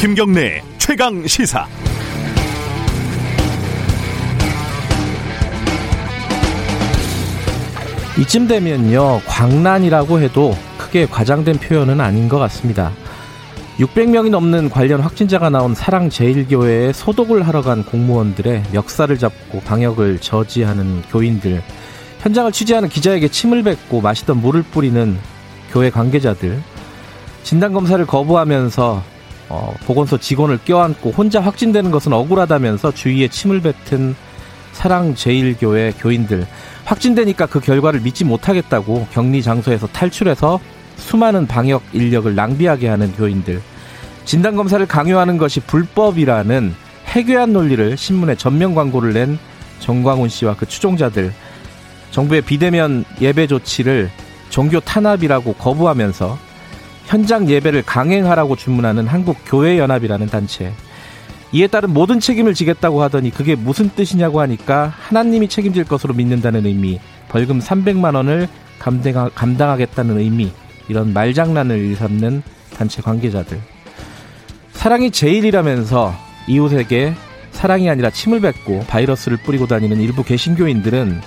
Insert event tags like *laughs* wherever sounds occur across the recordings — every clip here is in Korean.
김경래 최강 시사. 이쯤 되면요, 광란이라고 해도 크게 과장된 표현은 아닌 것 같습니다. 600명이 넘는 관련 확진자가 나온 사랑제일교회에 소독을 하러 간 공무원들의 멱살을 잡고 방역을 저지하는 교인들, 현장을 취재하는 기자에게 침을 뱉고 마시던 물을 뿌리는 교회 관계자들, 진단검사를 거부하면서 어, 보건소 직원을 껴안고 혼자 확진되는 것은 억울하다면서 주위에 침을 뱉은 사랑제일교회 교인들, 확진되니까 그 결과를 믿지 못하겠다고 격리 장소에서 탈출해서 수많은 방역 인력을 낭비하게 하는 교인들, 진단 검사를 강요하는 것이 불법이라는 해괴한 논리를 신문에 전면 광고를 낸 정광훈 씨와 그 추종자들, 정부의 비대면 예배 조치를 종교 탄압이라고 거부하면서 현장 예배를 강행하라고 주문하는 한국교회연합이라는 단체. 이에 따른 모든 책임을 지겠다고 하더니 그게 무슨 뜻이냐고 하니까 하나님이 책임질 것으로 믿는다는 의미, 벌금 300만 원을 감당하, 감당하 겠다는 의미, 이런 말장난을 일삼는 단체 관계자들. 사랑이 제일이라면서 이웃에게 사랑이 아니라 침을 뱉고 바이러스를 뿌리고 다니는 일부 개신교인들은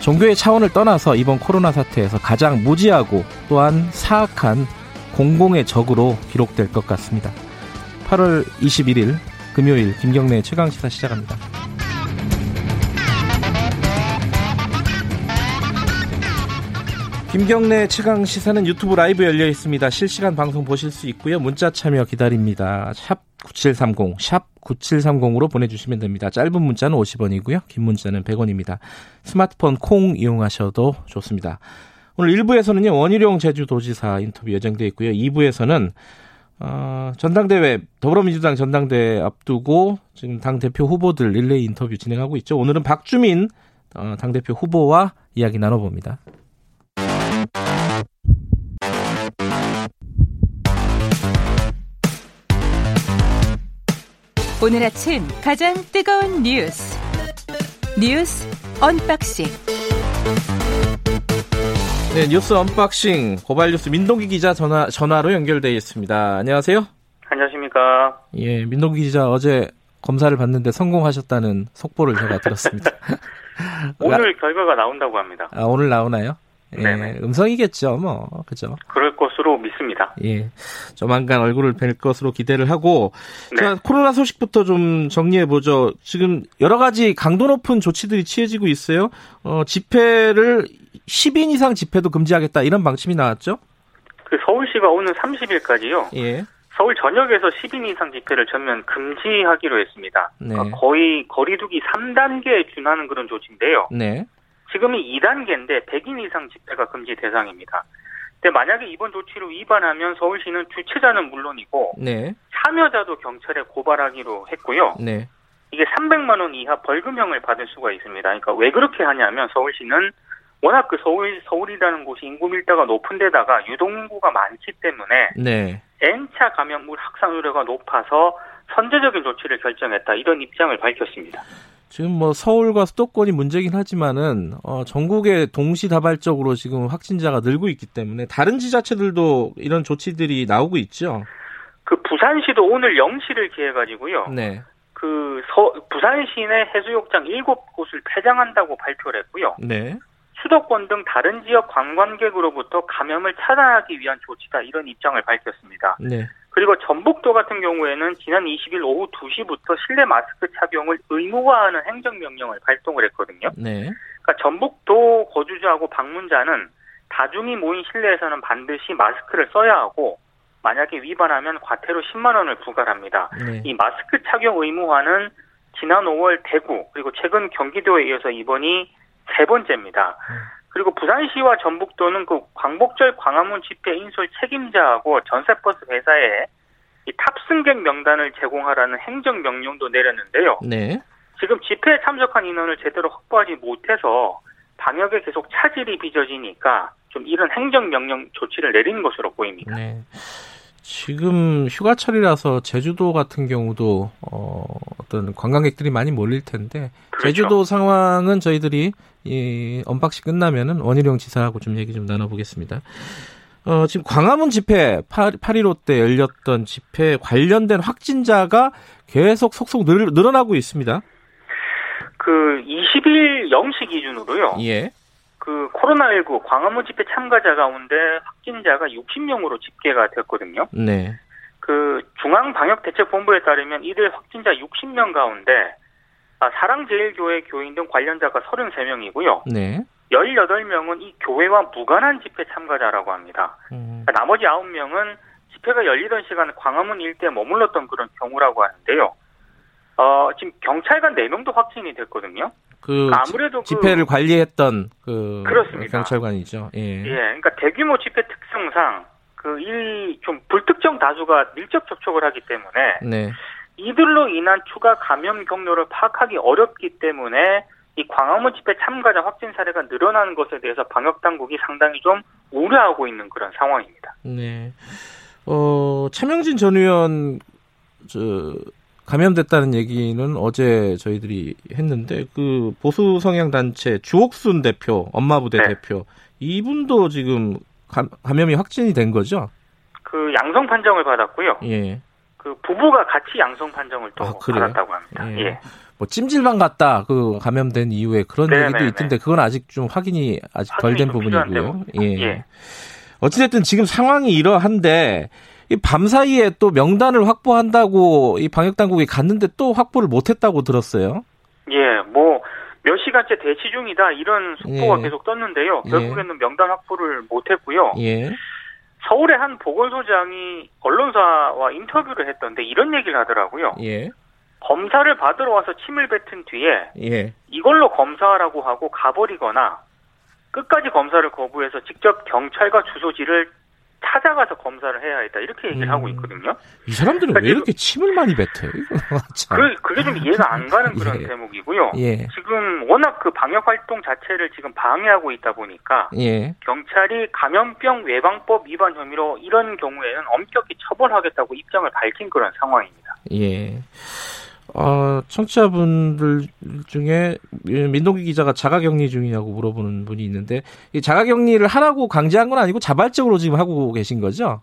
종교의 차원을 떠나서 이번 코로나 사태에서 가장 무지하고 또한 사악한 공공의 적으로 기록될 것 같습니다. 8월 21일 금요일 김경래 최강시사 시작합니다. 김경래 최강 시사는 유튜브 라이브 열려 있습니다. 실시간 방송 보실 수 있고요. 문자 참여 기다립니다. 샵 9730, 샵 9730으로 보내주시면 됩니다. 짧은 문자는 50원이고요. 긴 문자는 100원입니다. 스마트폰 콩 이용하셔도 좋습니다. 오늘 1부에서는요, 원희룡 제주도지사 인터뷰 예정되어 있고요. 2부에서는 어, 전당대회, 더불어민주당 전당대회 앞두고 지금 당 대표 후보들 릴레이 인터뷰 진행하고 있죠. 오늘은 박주민 어, 당 대표 후보와 이야기 나눠봅니다. 오늘 아침 가장 뜨거운 뉴스 뉴스 언박싱 네 뉴스 언박싱 고발 뉴스 민동기 기자 전화 전화로 연결되어 있습니다. 안녕하세요. 안녕하십니까. 예 민동기 기자 어제 검사를 받는데 성공하셨다는 속보를 제가 들었습니다. *laughs* 오늘 결과가 나온다고 합니다. 아, 오늘 나오나요? 예. 음성이겠죠, 뭐, 그죠? 그럴 것 으로 믿습니다. 예, 조만간 얼굴을 뵐 것으로 기대를 하고, 네. 자, 코로나 소식부터 좀 정리해 보죠. 지금 여러 가지 강도 높은 조치들이 취해지고 있어요. 어, 집회를 10인 이상 집회도 금지하겠다 이런 방침이 나왔죠. 그 서울시가 오는 30일까지요. 예, 서울 전역에서 10인 이상 집회를 전면 금지하기로 했습니다. 네. 그러니까 거의 거리두기 3단계에 준하는 그런 조치인데요. 네, 지금이 2단계인데 100인 이상 집회가 금지 대상입니다. 근데 만약에 이번 조치를 위반하면 서울시는 주최자는 물론이고 네, 참여자도 경찰에 고발하기로 했고요. 네, 이게 300만 원 이하 벌금형을 받을 수가 있습니다. 그러니까 왜 그렇게 하냐면 서울시는 워낙 그 서울 서울이라는 곳이 인구 밀도가 높은 데다가 유동인구가 많기 때문에 네. N차 감염물 확산 우려가 높아서 선제적인 조치를 결정했다 이런 입장을 밝혔습니다. 지금 뭐 서울과 수도권이 문제긴 하지만은 어, 전국에 동시다발적으로 지금 확진자가 늘고 있기 때문에 다른 지자체들도 이런 조치들이 나오고 있죠. 그 부산시도 오늘 영시를 기해 가지고요. 네, 그 서, 부산시 내 해수욕장 7곳을 폐장한다고 발표를 했고요. 네, 수도권 등 다른 지역 관광객으로부터 감염을 차단하기 위한 조치다 이런 입장을 밝혔습니다. 네, 그리고 전북도 같은 경우에는 지난 20일 오후 2시부터 실내 마스크 착용을 의무화하는 행정명령을 발동을 했거든요. 네, 그러니까 전북도 거주자하고 방문자는 다중이 모인 실내에서는 반드시 마스크를 써야 하고 만약에 위반하면 과태료 10만 원을 부과합니다. 네. 이 마스크 착용 의무화는 지난 5월 대구 그리고 최근 경기도에 이어서 이번이 세 번째입니다. 그리고 부산시와 전북도는 그 광복절 광화문 집회 인솔 책임자하고 전세버스 회사에 이 탑승객 명단을 제공하라는 행정 명령도 내렸는데요. 네. 지금 집회에 참석한 인원을 제대로 확보하지 못해서 방역에 계속 차질이 빚어지니까 좀 이런 행정 명령 조치를 내린 것으로 보입니다. 네. 지금 휴가철이라서 제주도 같은 경우도 어, 어떤 관광객들이 많이 몰릴 텐데 그렇죠. 제주도 상황은 저희들이 이 unboxing 끝나면은 원희룡 지사하고 좀 얘기 좀 나눠보겠습니다. 어, 지금 광화문 집회 8.15 때 열렸던 집회 관련된 확진자가 계속 속속 늘, 늘어나고 있습니다. 그 20일 0시 기준으로요. 예. 그 코로나19 광화문 집회 참가자 가운데 확진자가 60명으로 집계가 됐거든요. 네. 그 중앙방역대책본부에 따르면 이들 확진자 60명 가운데 아, 사랑제일교회 교인 등 관련자가 33명이고요. 네. 18명은 이 교회와 무관한 집회 참가자라고 합니다. 음, 그러니까 나머지 9명은 집회가 열리던 시간 광화문 일대에 머물렀던 그런 경우라고 하는데요. 어, 지금 경찰관 4명도 확진이 됐거든요. 그 아무래도 그- 집회를 관리했던 그 그렇습니다. 경찰관이죠. 예. 예, 그러니까 대규모 집회 특성상 그이좀 불특정 다수가 밀접 접촉을 하기 때문에 네. 이들로 인한 추가 감염 경로를 파악하기 어렵기 때문에 이 광화문 집회 참가자 확진 사례가 늘어나는 것에 대해서 방역 당국이 상당히 좀 우려하고 있는 그런 상황입니다. 네. 어, 차명진 전 의원 저 감염됐다는 얘기는 어제 저희들이 했는데 그 보수 성향 단체 주옥순 대표, 엄마부대 네. 대표 이분도 지금 감, 감염이 확진이 된 거죠? 그 양성 판정을 받았고요. 예. 그 부부가 같이 양성 판정을 또 아? 받았다고 합니다. 예. 예. 뭐 찜질방 갔다 그 감염된 이후에 그런 네, 얘기도 네, 있던데 그건 아직 좀 확인이 아직 덜된좀 부분이고요. 필요한 예. 예. 어찌됐든 지금 상황이 이러한데 이 밤 사이에 또 명단을 확보한다고 이 방역 당국이 갔는데 또 확보를 못했다고 들었어요. 예, 뭐 몇 시간째 대치 중이다 이런 속보가 예. 계속 떴는데요. 예. 결국에는 명단 확보를 못했고요. 예. 서울의 한 보건소장이 언론사와 인터뷰를 했던데 이런 얘기를 하더라고요. 예. 검사를 받으러 와서 침을 뱉은 뒤에 예. 이걸로 검사하라고 하고 가버리거나 끝까지 검사를 거부해서 직접 경찰과 주소지를 찾아가서 검사를 해야 했다 이렇게 얘기를 음. 하고 있거든요. 이 사람들은 왜 그러니까 이렇게 침을 많이 뱉어요? 참. 그, 그게 좀 이해가 안 가는 그런 *laughs* 예. 대목이고요. 예. 지금 워낙 그 방역 활동 자체를 지금 방해하고 있다 보니까 예. 경찰이 감염병 예방법 위반 혐의로 이런 경우에는 엄격히 처벌하겠다고 입장을 밝힌 그런 상황입니다. 예. 어, 청취자분들 중에 민동기 기자가 자가격리 중이냐고 물어보는 분이 있는데 이 자가격리를 하라고 강제한 건 아니고 자발적으로 지금 하고 계신 거죠?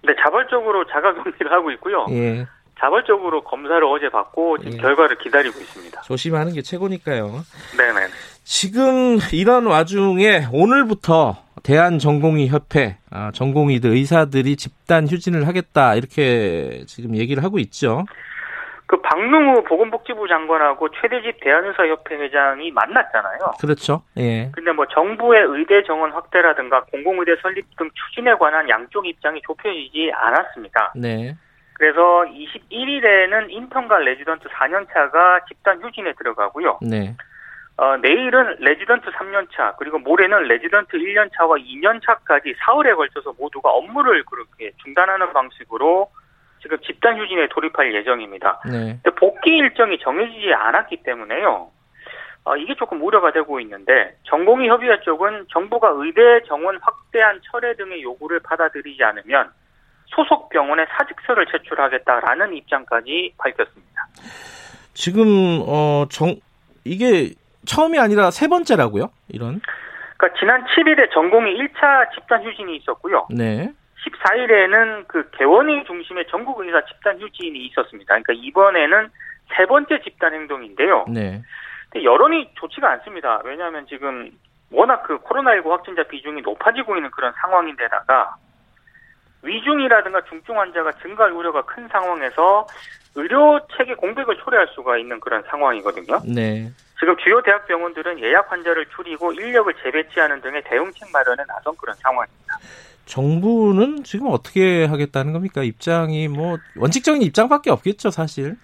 근데 자발적으로 자가격리를 하고 있고요. 예. 자발적으로 검사를 어제 받고 지금 예. 결과를 기다리고 있습니다. 조심하는 게 최고니까요. 네네. 지금 이런 와중에 오늘부터 대한전공의협회 아, 전공의들 의사들이 집단 휴진을 하겠다 이렇게 지금 얘기를 하고 있죠. 그 박능우 보건복지부 장관하고 최대집 대한의사협회 회장이 만났잖아요. 그렇죠. 예. 근데 뭐 정부의 의대 정원 확대라든가 공공의대 설립 등 추진에 관한 양쪽 입장이 좁혀지지 않았습니다. 네. 그래서 21일에는 인턴과 레지던트 4년차가 집단 휴진에 들어가고요. 네. 어, 내일은 레지던트 3년차 그리고 모레는 레지던트 1년차와 2년차까지 사흘에 걸쳐서 모두가 업무를 그렇게 중단하는 방식으로 지금 집단 휴진에 돌입할 예정입니다. 네. 근데 복귀 일정이 정해지지 않았기 때문에요. 어, 이게 조금 우려가 되고 있는데 전공의 협의회 쪽은 정부가 의대 정원 확대한 철회 등의 요구를 받아들이지 않으면 소속 병원에 사직서를 제출하겠다라는 입장까지 밝혔습니다. 지금 어 정 이게 처음이 아니라 세 번째라고요? 이런. 그러니까 지난 7일에 전공의 1차 집단 휴진이 있었고요. 네. 14일에는 그 개원의 중심의 전국 의사 집단 휴진이 있었습니다. 그러니까 이번에는 세 번째 집단 행동인데요. 네. 근데 여론이 좋지가 않습니다. 왜냐하면 지금 워낙 그 코로나19 확진자 비중이 높아지고 있는 그런 상황인데다가 위중이라든가 중증 환자가 증가할 우려가 큰 상황에서 의료 체계 공백을 초래할 수가 있는 그런 상황이거든요. 네. 지금 주요 대학 병원들은 예약 환자를 줄이고 인력을 재배치하는 등의 대응책 마련에 나선 그런 상황입니다. 정부는 지금 어떻게 하겠다는 겁니까? 입장이 뭐 원칙적인 입장밖에 없겠죠, 사실.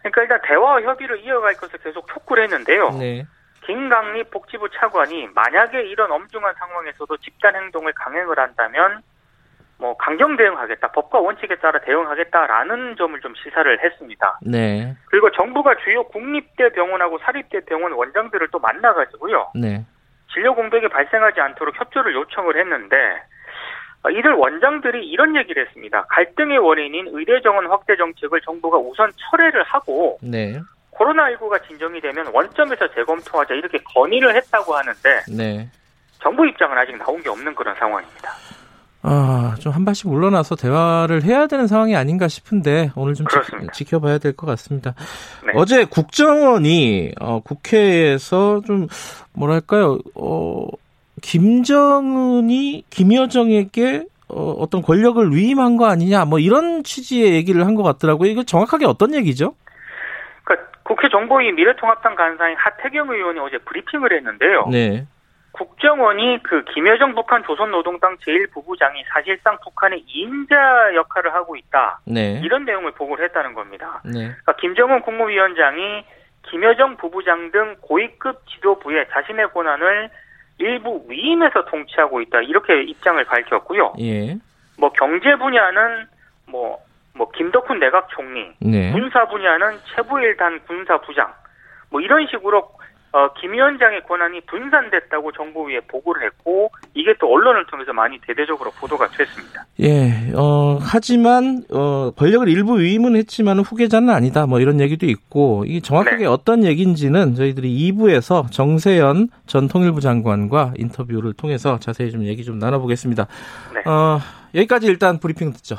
그러니까 일단 대화와 협의를 이어갈 것을 계속 촉구를 했는데요. 네. 김강립 복지부 차관이 만약에 이런 엄중한 상황에서도 집단 행동을 강행을 한다면 뭐 강경 대응하겠다, 법과 원칙에 따라 대응하겠다라는 점을 좀 시사를 했습니다. 네. 그리고 정부가 주요 국립대 병원하고 사립대 병원 원장들을 또 만나가지고요. 네. 진료 공백이 발생하지 않도록 협조를 요청을 했는데 어, 이들 원장들이 이런 얘기를 했습니다. 갈등의 원인인 의대 정원 확대 정책을 정부가 우선 철회를 하고 네. 코로나19가 진정이 되면 원점에서 재검토하자 이렇게 건의를 했다고 하는데 네. 정부 입장은 아직 나온 게 없는 그런 상황입니다. 아, 좀 한 발씩 물러나서 대화를 해야 되는 상황이 아닌가 싶은데 오늘 좀. 지, 켜봐야 될 것 같습니다. 네. 어제 국정원이 어, 국회에서 좀 뭐랄까요, 어, 김정은이 김여정에게 어, 어떤 권력을 위임한 거 아니냐, 뭐 이런 취지의 얘기를 한 것 같더라고요. 이거 정확하게 어떤 얘기죠? 그러니까 국회 정보위 미래통합당 간사인 하태경 의원이 어제 브리핑을 했는데요. 네, 국정원이 그 김여정 북한 조선노동당 제1부부장이 사실상 북한의 2인자 역할을 하고 있다. 네, 이런 내용을 보고를 했다는 겁니다. 네, 그러니까 김정은 국무위원장이 김여정 부부장 등 고위급 지도부에 자신의 권한을 일부 위임해서 통치하고 있다. 이렇게 입장을 밝혔고요. 예, 뭐 경제 분야는 뭐, 뭐 김덕훈 내각 총리, 네, 군사 분야는 최부일단 군사 부장, 뭐 이런 식으로 어, 김 위원장의 권한이 분산됐다고 정부위에 보고를 했고 이게 또 언론을 통해서 많이 대대적으로 보도가 됐습니다. 예, 어, 하지만, 어, 권력을 일부 위임은 했지만 후계자는 아니다. 뭐 이런 얘기도 있고, 이게 정확하게 네. 어떤 얘기인지는 저희들이 2부에서 정세현 전 통일부 장관과 인터뷰를 통해서 자세히 좀 얘기 좀 나눠보겠습니다. 네. 어, 여기까지 일단 브리핑 듣죠.